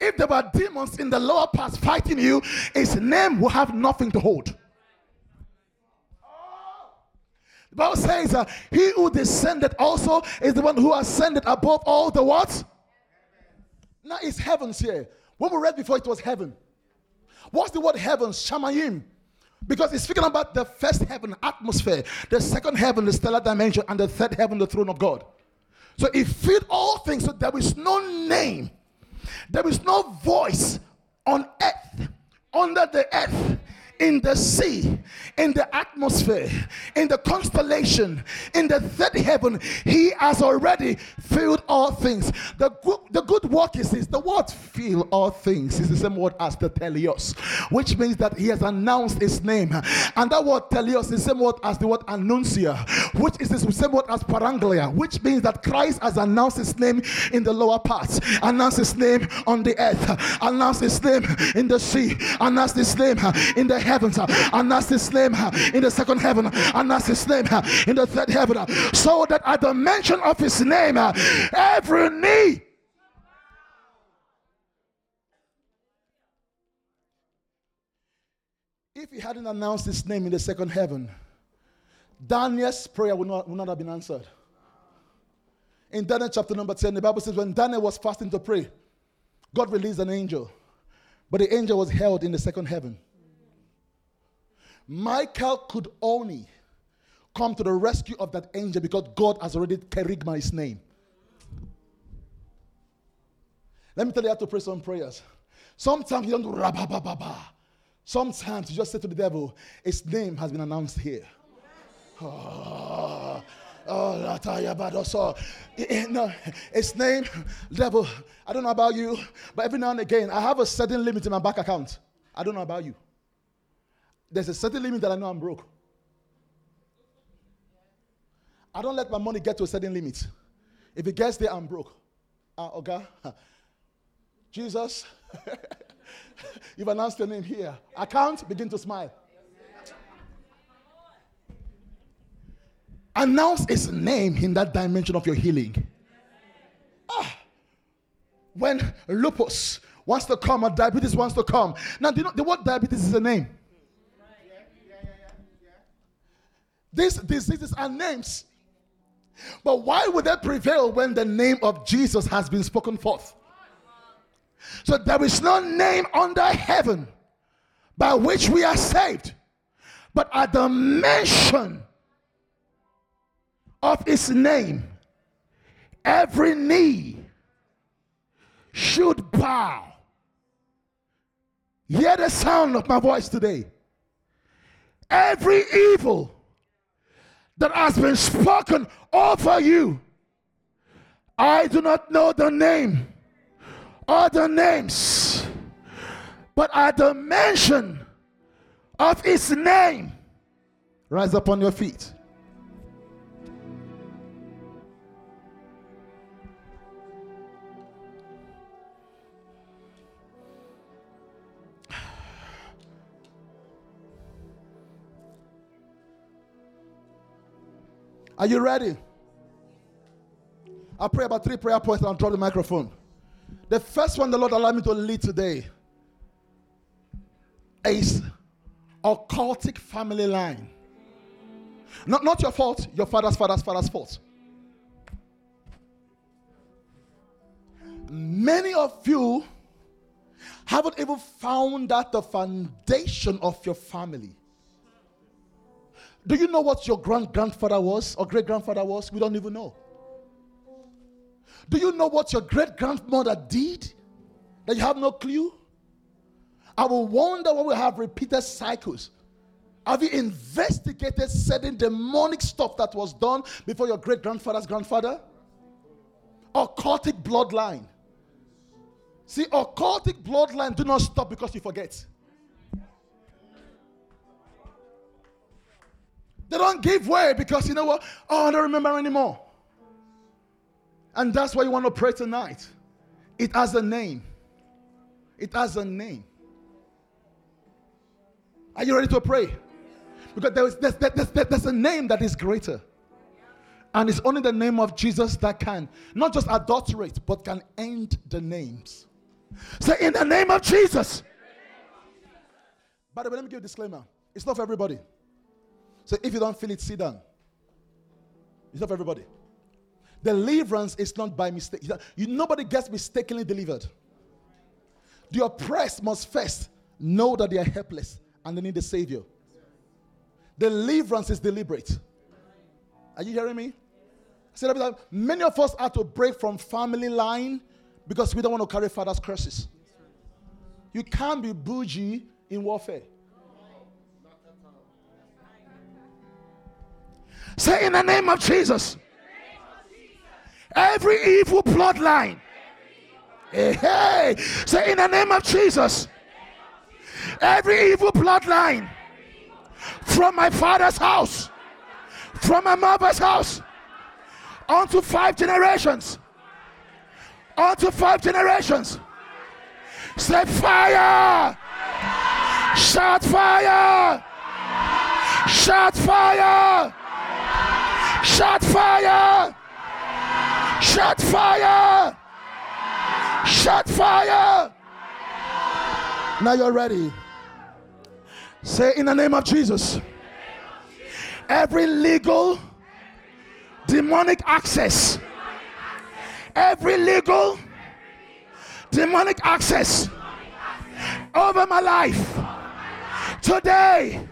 if there were demons in the lower parts fighting you, his name will have nothing to hold. The Bible says, uh, He who descended also is the one who ascended above all the what? Now it's heavens here. When we read before, it was heaven. What's the word heavens? Shamayim. Because it's speaking about the first heaven, atmosphere, the second heaven, the stellar dimension, and the third heaven, the throne of God. So he filled all things, so there is no name, there is no voice on earth, under the earth, in the sea, in the atmosphere, in the constellation, in the third heaven, he has already filled all things. The good, the good work is this the word fill all things is the same word as the teleos, which means that he has announced his name. And that word teleos is the same word as the word annuncia, which is the same word as paranglia, which means that Christ has announced his name in the lower parts, announced his name on the earth, announced his name in the sea, announced his name in the heavens, uh, and that's his name uh, in the second heaven, uh, and that's his name in the third heaven. So that at the mention of his name, every knee If he hadn't announced his name in the second heaven, Daniel's prayer would not, would not have been answered. In Daniel chapter number 10, the Bible says, when Daniel was fasting to pray, God released an angel, but the angel was held in the second heaven. Michael could only come to the rescue of that angel because God has already carried his name. Let me tell you how to pray some prayers. Sometimes you don't do rabba ba ba ba. Sometimes you just say to the devil, His name has been announced here. Oh, oh, no, its name, devil. I don't know about you, but every now and again, I have a certain limit in my bank account. I don't know about you. There's a certain limit that I know I'm broke. I don't let my money get to a certain limit. If it gets there, I'm broke. Uh, okay? Jesus, you've announced your name here. I can't begin to smile. Announce his name in that dimension of your healing. Ah, when lupus wants to come or diabetes wants to come. Now, do you know the word diabetes is a name? These diseases are names. But why would they prevail when the name of Jesus has been spoken forth? So there is no name under heaven by which we are saved, but at the mention of his name, every knee should bow. Hear the sound of my voice today. Every evil that has been spoken over you. I do not know the name or the names, but at the mention of his name, rise up on your feet. Are you ready? I'll pray about three prayer points and I'll drop the microphone. The first one the Lord allowed me to lead today is occultic family line. Not, not your fault, your father's father's father's fault. Many of you haven't even found out the foundation of your family. Do you know what your grand grandfather was or great grandfather was? We don't even know. Do you know what your great grandmother did? That you have no clue? I will wonder when we have repeated cycles. Have you investigated certain demonic stuff that was done before your great grandfather's grandfather? Occultic bloodline. See, occultic bloodline do not stop because you forget. They don't give way because you know what? Oh, I don't remember anymore. And that's why you want to pray tonight. It has a name. It has a name. Are you ready to pray? Because there is, there's, there's, there's a name that is greater. And it's only the name of Jesus that can not just adulterate, but can end the names. Say, in the name of Jesus. By the way, let me give a disclaimer. It's not for everybody. So if you don't feel it, sit down. It's not for everybody. Deliverance is not by mistake. You, nobody gets mistakenly delivered. The oppressed must first know that they are helpless and they need a savior. Deliverance is deliberate. Are you hearing me? Many of us have to break from family line because we don't want to carry father's curses. You can't be bougie in warfare. Say in the name of Jesus. Every evil bloodline. Hey. Say in the name of Jesus. Every evil bloodline from my father's house, from my mother's house, onto five generations. Onto five generations. Say fire! Shout fire! Shout fire! Shout fire! Shout fire! Shout fire! Now you're ready. Say in the name of Jesus. Every legal demonic access. Every legal demonic access over my life today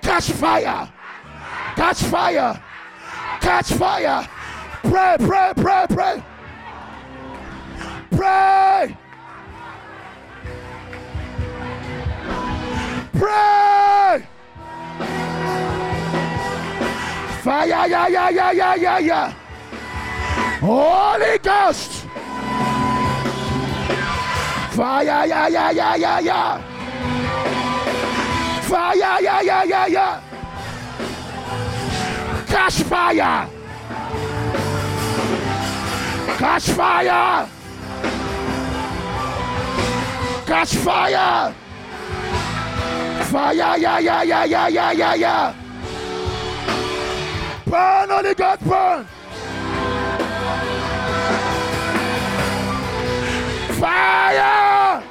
catch fire catch fire catch fire pray pray pray pray pray Pray. Fire, yeah, yeah, yeah, yeah, yeah, yeah. Holy Ghost. Fire, yeah, yeah, yeah, yeah, yeah. Fire, yeah, yeah, yeah, yeah. Catch fire. Catch fire. Catch fire. Fire, yeah, yeah, yeah, yeah, yeah, yeah, yeah. Burn, Holy God, burn. Fire!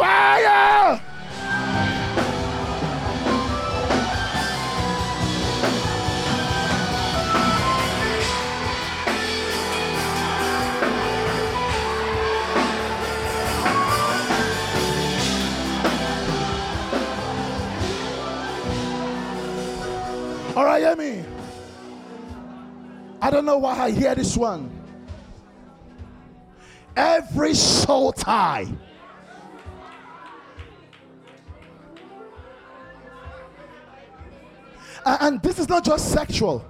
Fire! All right, me. I don't know why I hear this one. Every soul tie. And this is not just sexual.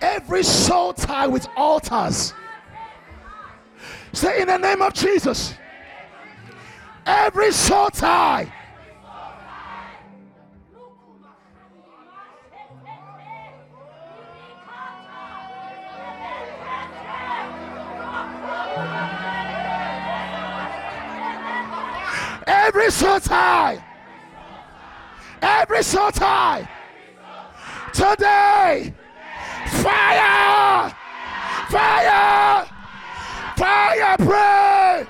Every soul tie with altars. Say in the name of Jesus. Every soul tie Every soul tie. Every soul tie. Today. Fire. Fire. Fire. Pray.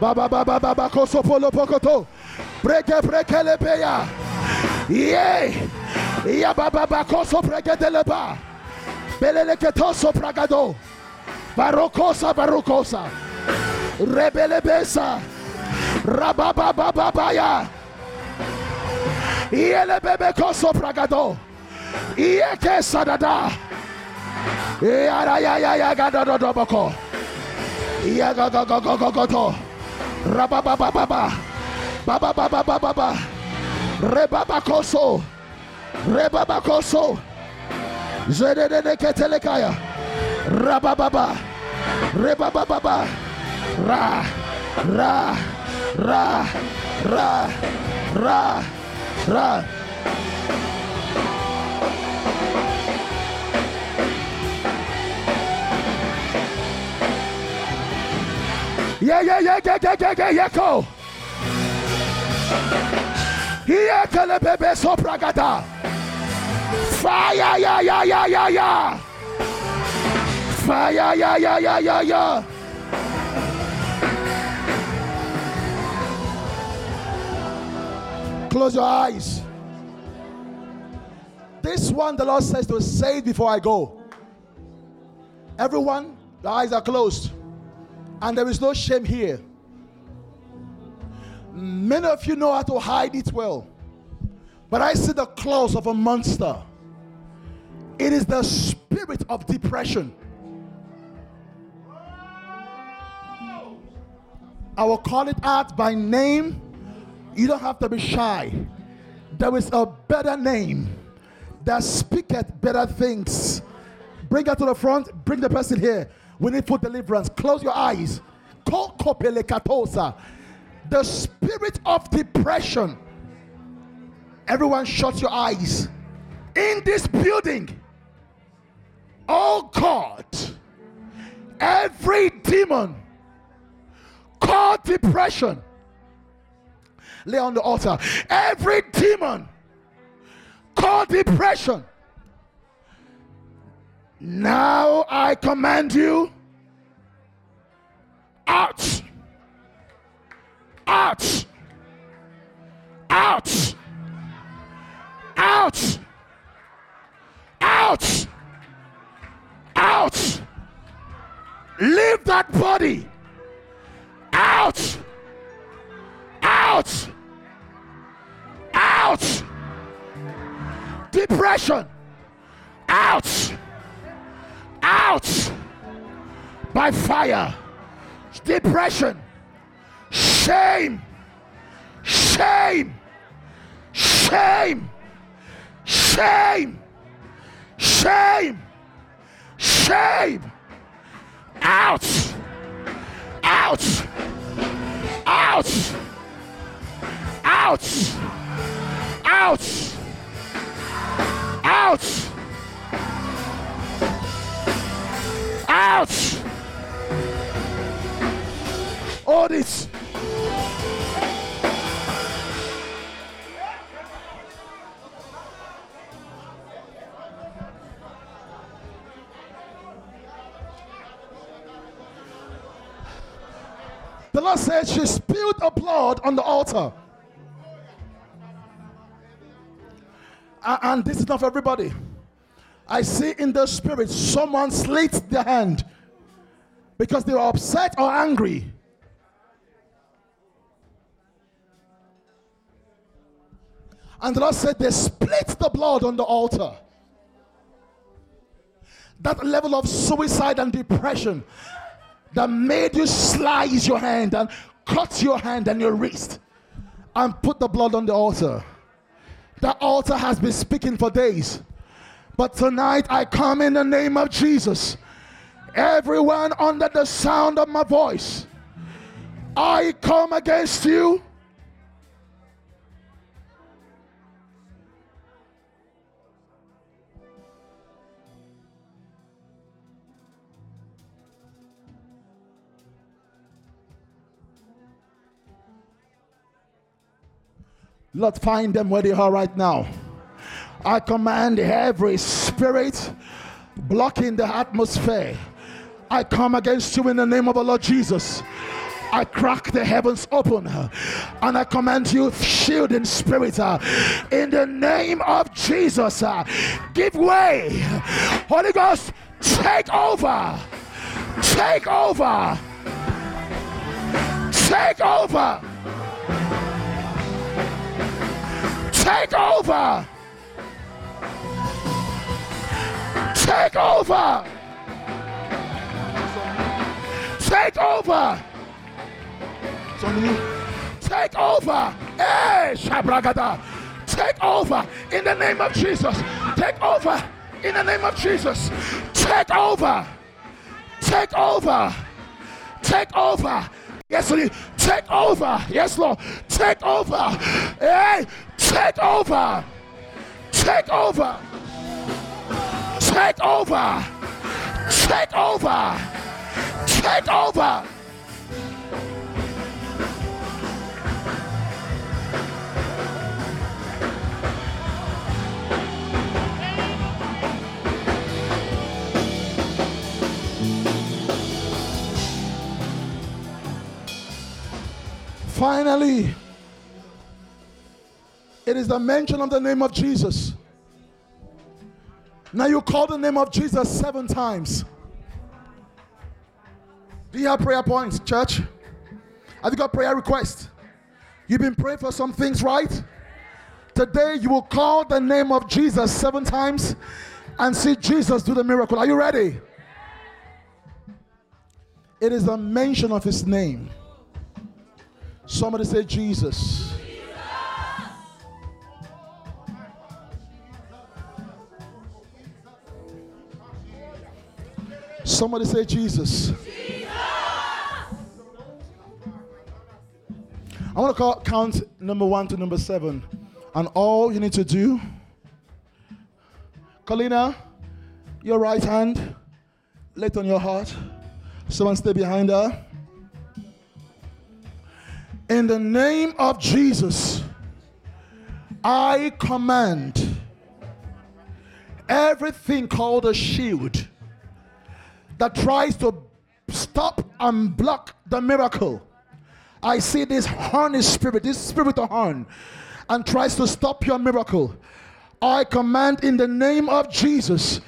Baba baba baba koso polo pokoto. Breke breke lepeya. Yay. Ya baba baba koso breke deleba. Belele ketoso pragado. Barokosa barokosa. Rebelebesa. Rababababaya. Bebe koso pragado. Ieke sadada. Yada ya ya ya ga do do do boko. Ya ga ga ga ga ga ga to. Raba ba ba ba ba. Ba ba ba ba ba ba ba. Reba. Ra. Ra. Ra. Ra. Ra. Ra. Yeah, yeah, yeah, yeah, yeah, yeah, yeah, yeah, go. Here, Kelebebe Sopragata. Fire, yeah, yeah, yeah, yeah, yeah. Fire, yeah, yeah, yeah, yeah, yeah. Close your eyes. This one, the Lord says to say it before I go. Everyone, the eyes are closed. And there is no shame here. Many of you know how to hide it well. But I see the claws of a monster. It is the spirit of depression. I will call it out by name. You don't have to be shy. There is a better name that speaketh better things. Bring her to the front. Bring the person here. We need for deliverance. Close your eyes. The spirit of depression. Everyone, shut your eyes. In this building, oh God, every demon called depression lay on the altar. Every demon called depression. Now I command you out. Out. Out. Out. Out. Out. Leave that body. Out. Out. Out. Depression. Out. Out. By fire. Depression. Shame. Shame. Shame. Shame. Shame. Shame. Out. Out. Out. Out. Out. Out. Ouch! All this. The Lord said she spilled her blood on the altar. And this is not for everybody. I see in the spirit someone slit their hand because they were upset or angry. And the Lord said they split the blood on the altar. That level of suicide and depression that made you slice your hand and cut your hand and your wrist and put the blood on the altar. That altar has been speaking for days. But tonight I come in the name of Jesus. Everyone under the sound of my voice, I come against you. Lord, find them where they are right now. I command every spirit blocking the atmosphere. I come against you in the name of the Lord Jesus. I crack the heavens open uh, and I command you, shielding spirit, uh, in the name of Jesus, uh, give way. Holy Ghost, take over. Take over. Take over. Take over. Take over. Take over. Take over. Hey, Shabragada. Take over in the name of Jesus. Take over in the name of Jesus. Take over. Take over. Take over. Yes, Lord. Take over. Yes, Lord. Take over. Hey, take over. Take over. Take over. Take over. Take over. Finally, it is the mention of the name of Jesus. Now you call the name of Jesus seven times. Do you have prayer points, church? Have you got prayer requests? You've been praying for some things, right? Today you will call the name of Jesus seven times and see Jesus do the miracle. Are you ready? It is the mention of his name Somebody say Jesus. Somebody say Jesus. Jesus. I want to call, count number one to number seven. And all you need to do, Colina, your right hand, lay it on your heart. Someone stay behind her. In the name of Jesus, I command everything called a shield that tries to stop and block the miracle. I see this horny spirit, this spirit of horn, and tries to stop your miracle. I command in the name of Jesus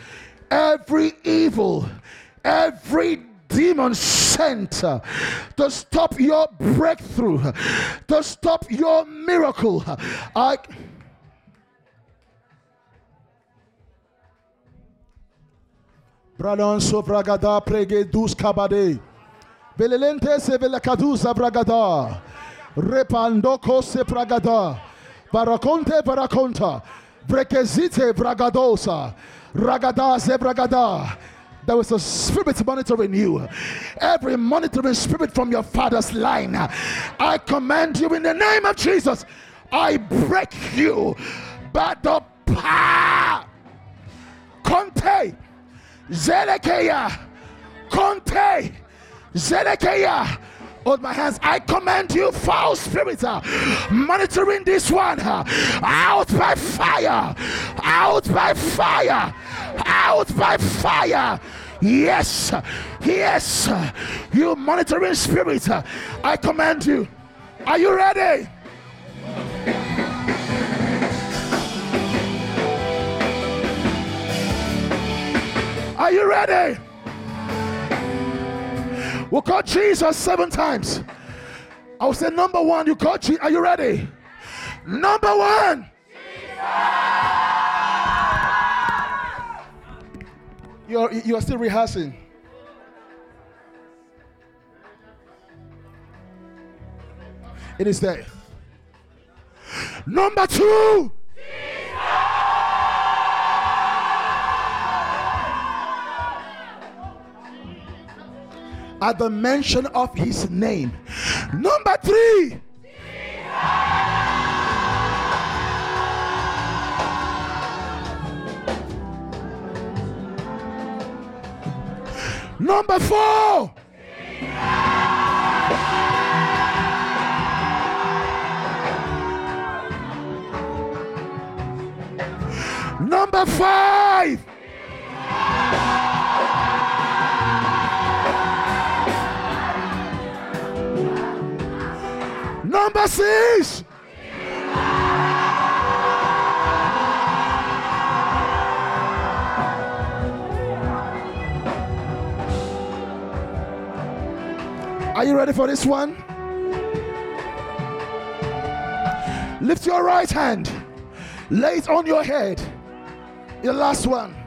every evil, every demon sent to stop your breakthrough, to stop your miracle. I Bradon sovragada prege dus kabade. Velelente se velakadusa bragada. Repandoko se bragada. Barakonte barakonta. Brekezite bragadosa. Ragada se bragada. There was a spirit monitoring you. Every monitoring spirit from your father's line. I command you in the name of Jesus. I break you by the power. Conte. Zedekiah. Conte. Zedekiah hold my hands. I command you, foul spirit, uh, monitoring this one uh, out by fire, out by fire, out by fire. Yes, yes, you monitoring spirit, uh, I command you. Are you ready? Are you ready? We'll call Jesus seven times. I will say number one. You call Jesus. Are you ready? Number one. You're, you're still rehearsing. It is there. Number two. At the mention of his name. Number three. Number four. Number five. Six. Are you ready for this one? Lift your right hand, lay it on your head. Your last one.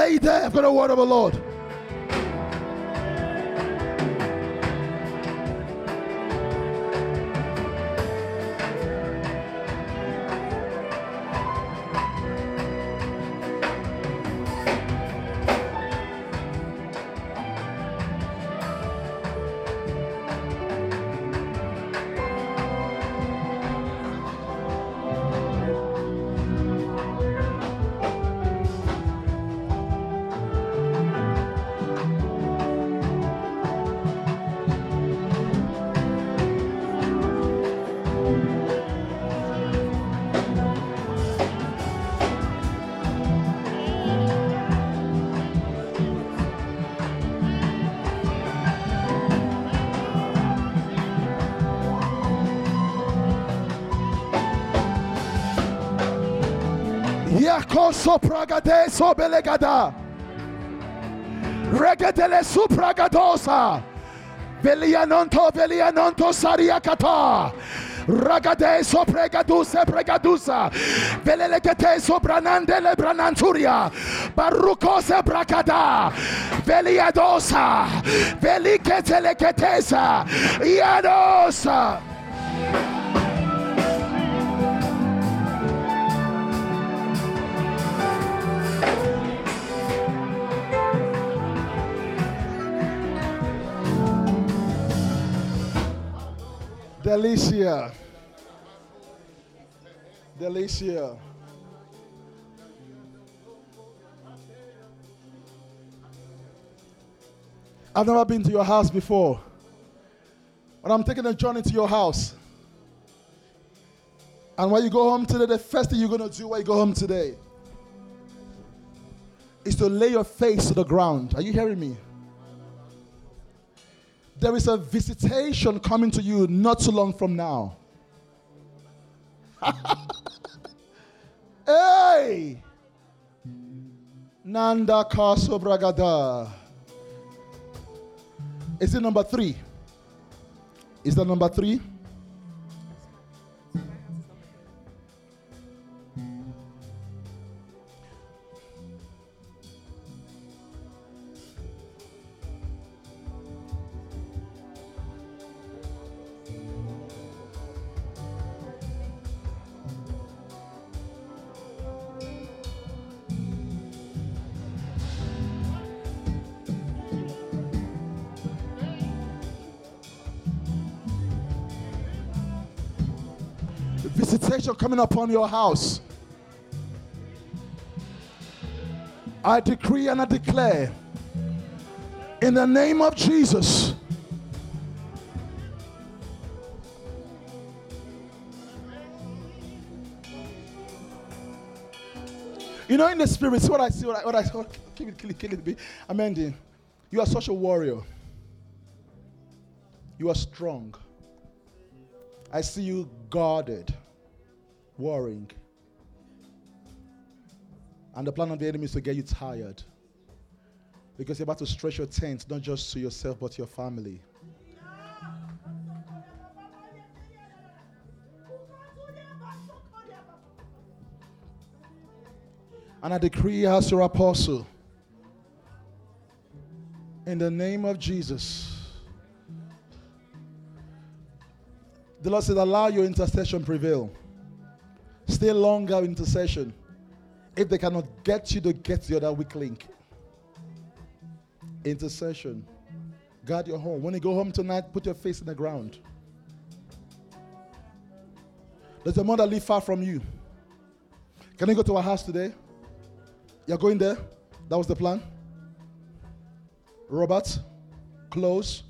Lay there. I've got a word of the Lord. Yakoso pragade sobelegada. Regetele supragadosa. Velianonto velianonto sariakata. Ragade sopregaduse pregadusa. Velelekete sobranandele brananturia. Barukose bragada. Veliadosa. Veliketeleketesa. Yadosa. Delicia. Delicia. I've never been to your house before. But I'm taking a journey to your house. And when you go home today, the first thing you're going to do when you go home today is to lay your face to the ground. Are you hearing me? There is a visitation coming to you not too long from now. hey! Nanda Kaso Bragada. Is it number three? Is that number three? Coming upon your house. I decree and I declare in the name of Jesus. You know, in the spirit, what I see, what I, what I oh, kill it, kill it, kill it. I'm ending. You are such a warrior. You are strong. I see you guarded worrying. And the plan of the enemy is to get you tired. Because you're about to stretch your tent, not just to yourself, but your family. And I decree as your apostle, in the name of Jesus, the Lord said, allow your intercession prevail. Stay longer intercession. If they cannot get you to get the other weak link. Intercession. Guard your home. When you go home tonight, put your face in the ground. Does your mother live far from you? Can you go to her house today? You're going there? That was the plan? Robert, close.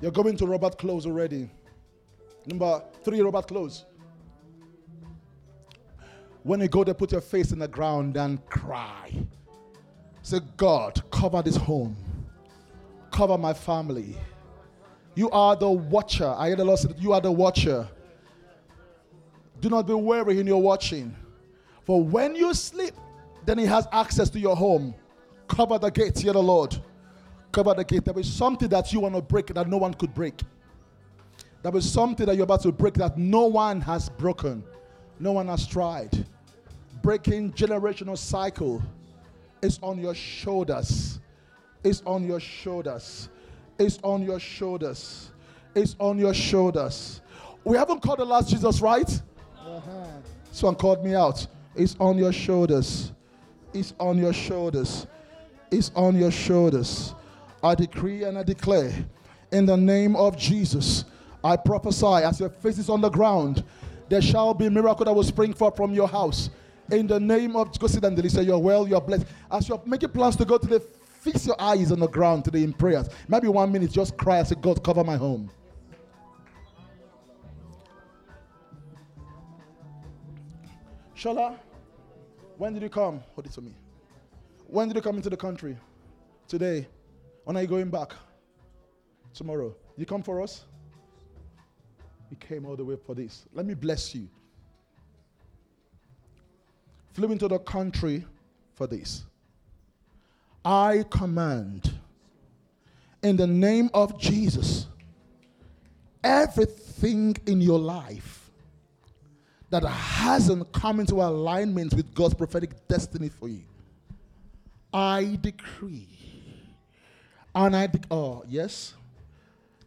You're going to Robert Close already. Number three, Robert Close. When you go there, put your face in the ground and cry. Say, God, cover this home, cover my family. You are the watcher. I hear the Lord say, You are the watcher. Do not be weary in your watching. For when you sleep, then He has access to your home. Cover the gates, hear the Lord. Cover the gate. There is something that you want to break that no one could break. There is something that you're about to break that no one has broken. no one has tried. Breaking generational cycle is on your shoulders. It's on your shoulders. It's on your shoulders. It's on your shoulders. We haven't called the last Jesus, right? Uh-huh. Someone called me out. It's on your shoulders. It's on your shoulders. It's on your shoulders. I decree and I declare in the name of Jesus. I prophesy as your face is on the ground, there shall be a miracle that will spring forth from your house. In the name of go sit down, Delisa. You're well, you're blessed. As you're making plans to go to the fix your eyes on the ground today in prayers. Maybe one minute, just cry and say, God, cover my home. Shola, when did you come? Hold it to me. When did you come into the country? Today. When are you going back? Tomorrow. You come for us? You came all the way for this. Let me bless you. Flew into the country for this. I command in the name of Jesus everything in your life that hasn't come into alignment with God's prophetic destiny for you. I decree. And I, oh, yes.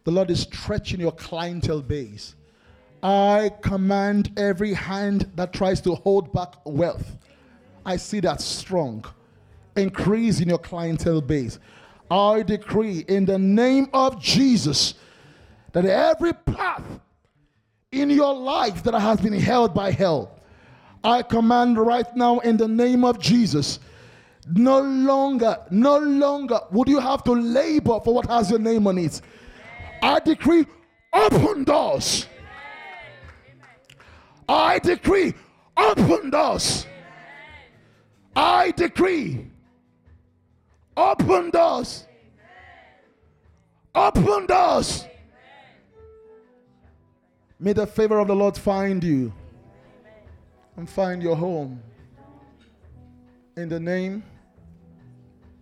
The Lord is stretching your clientele base. I command every hand that tries to hold back wealth. I see that strong. Increase in your clientele base. I decree in the name of Jesus that every path in your life that has been held by hell. I command right now in the name of Jesus. No longer, no longer would you have to labor for what has your name on it. I decree open doors. I decree open doors. I decree open doors. Open doors. May the favor of the Lord find you and find your home. In the name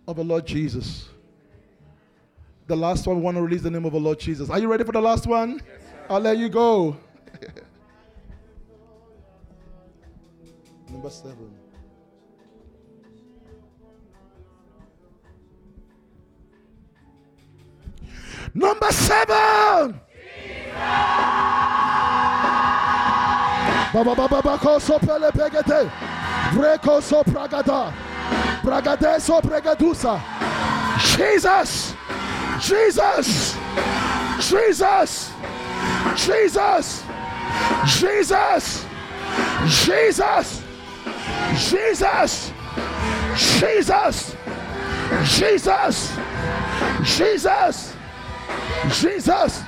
of the Lord Jesus. The last one, we want to release the name of the Lord Jesus. Are you ready for the last one? Yes, I'll let you go. Number seven. Number seven. Baba baba bako so pele pegete. Vreko so pragada. Bragade so pregadusa. Jesus. Jesus. Jesus. Jesus. Jesus. Jesus. Jesus. Jesus. Jesus. Jesus. Jesus.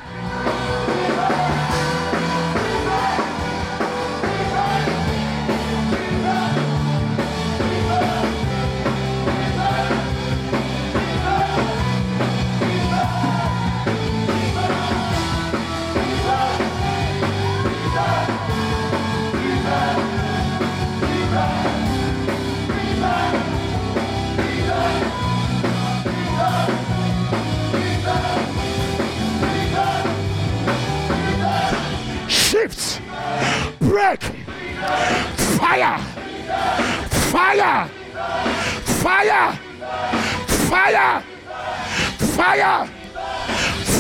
Break, fire, fire, fire, fire, fire,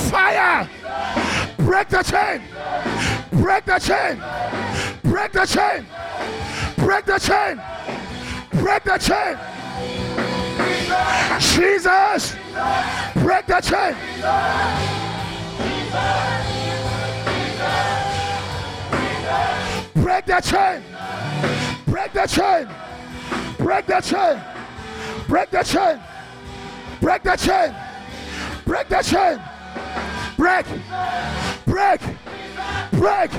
fire, break the chain, break the chain, break the chain, break the chain, break the chain. Jesus, break the chain. Break that chain. Break that chain. Break that chain. Break that chain. Break that chain. Break that chain. Break. Break. Break.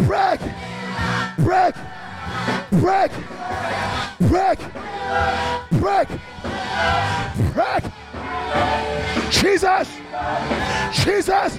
Break. Break. Break. Break. Break. Break. Jesus. Jesus.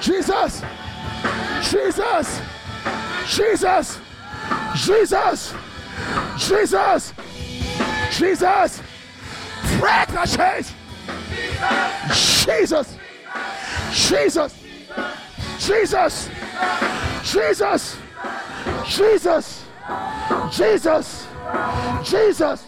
Jesus. Jesus. Jesus. Jesus. Jesus. Jesus. Break the chains. Jesus. Jesus. Jesus. Jesus. Jesus. Jesus. Jesus.